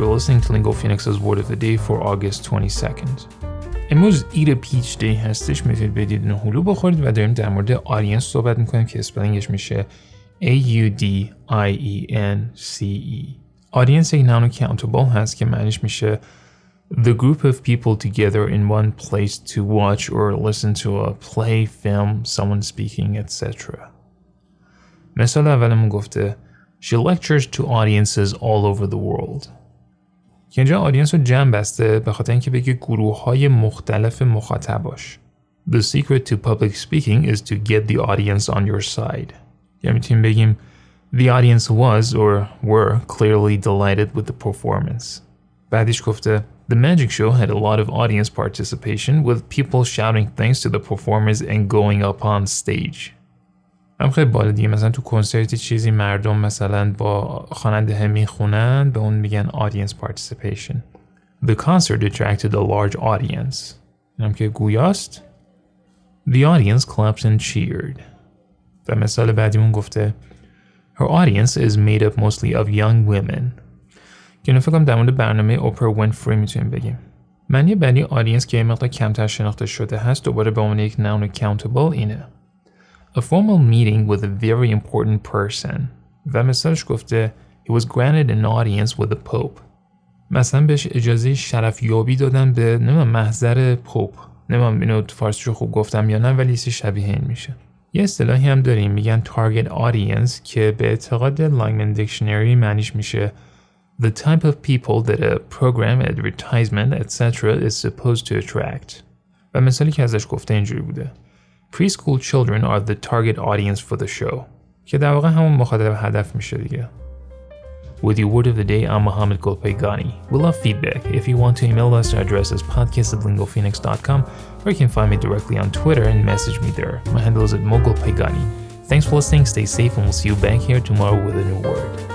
You're listening to Lingo Phoenix's Word of the Day for August 22nd. امروز ایر پیچ دی هستش میتونید بدید اینو هلو بخورید و داریم در مورد آدینس صحبت میکنیم که اسپلینگش میشه A-U-D-I-E-N-C-E آدینس یک نانو countable هست که معنیش میشه The group of people together in one place to watch or listen to a play, film, someone speaking, etc. مثال اولمون گفته She lectures to audiences all over the world. که اینجا آدینس رو جمع بسته به خاطر اینکه بگه گروه های مختلف مخاطباش. The secret to public speaking is to get the audience on your side. یا می‌تونیم بگیم The audience was or were clearly delighted with the performance. بعدش گفته The magic show had a lot of audience participation with people shouting thanks to the performers and going up on stage. هم خیلی بالا دیگه مثلا تو کنسرتی چیزی مردم مثلا با خواننده می‌خونن به اون میگن audience participation. The concert attracted a large audience. هم که گویاست The audience clapped and cheered. و مثال بعدیمون گفته Her audience is made up mostly of young women. که فکر کنم در مورد برنامه اوپرا وینفری می‌تونیم بگیم. معنی بعدی آدینس که مقدار کمتر شناخته شده هست دوباره به عنوان یک noun accountable اینه. A formal meeting with a very important person. و مثالش گفته He was granted an audience with the Pope. مثلا بهش اجازه شرف یابی دادن به نمی‌دونم محضر پوپ. نمی‌دونم اینو فارسی رو خوب گفتم یا نه ولی شبیه این میشه. یه اصطلاحی هم داریم میگن target audience که به اعتقاد لانگمن دیکشنری معنیش میشه the type of people that a program, advertisement, etc. is supposed to attract. و مثالی که ازش گفته اینجوری بوده. Preschool children are the target audience for the show. که در واقع همون مخاطب هدف میشه دیگه. With your word of the day, I'm Mohammed Golpaygani. We love feedback. If you want to email us, our address is podcast at lingophoenix.com, or you can find me directly on Twitter and message me there. My handle is at mogulpaygani. Thanks for listening, stay safe, and we'll see you back here tomorrow with a new word.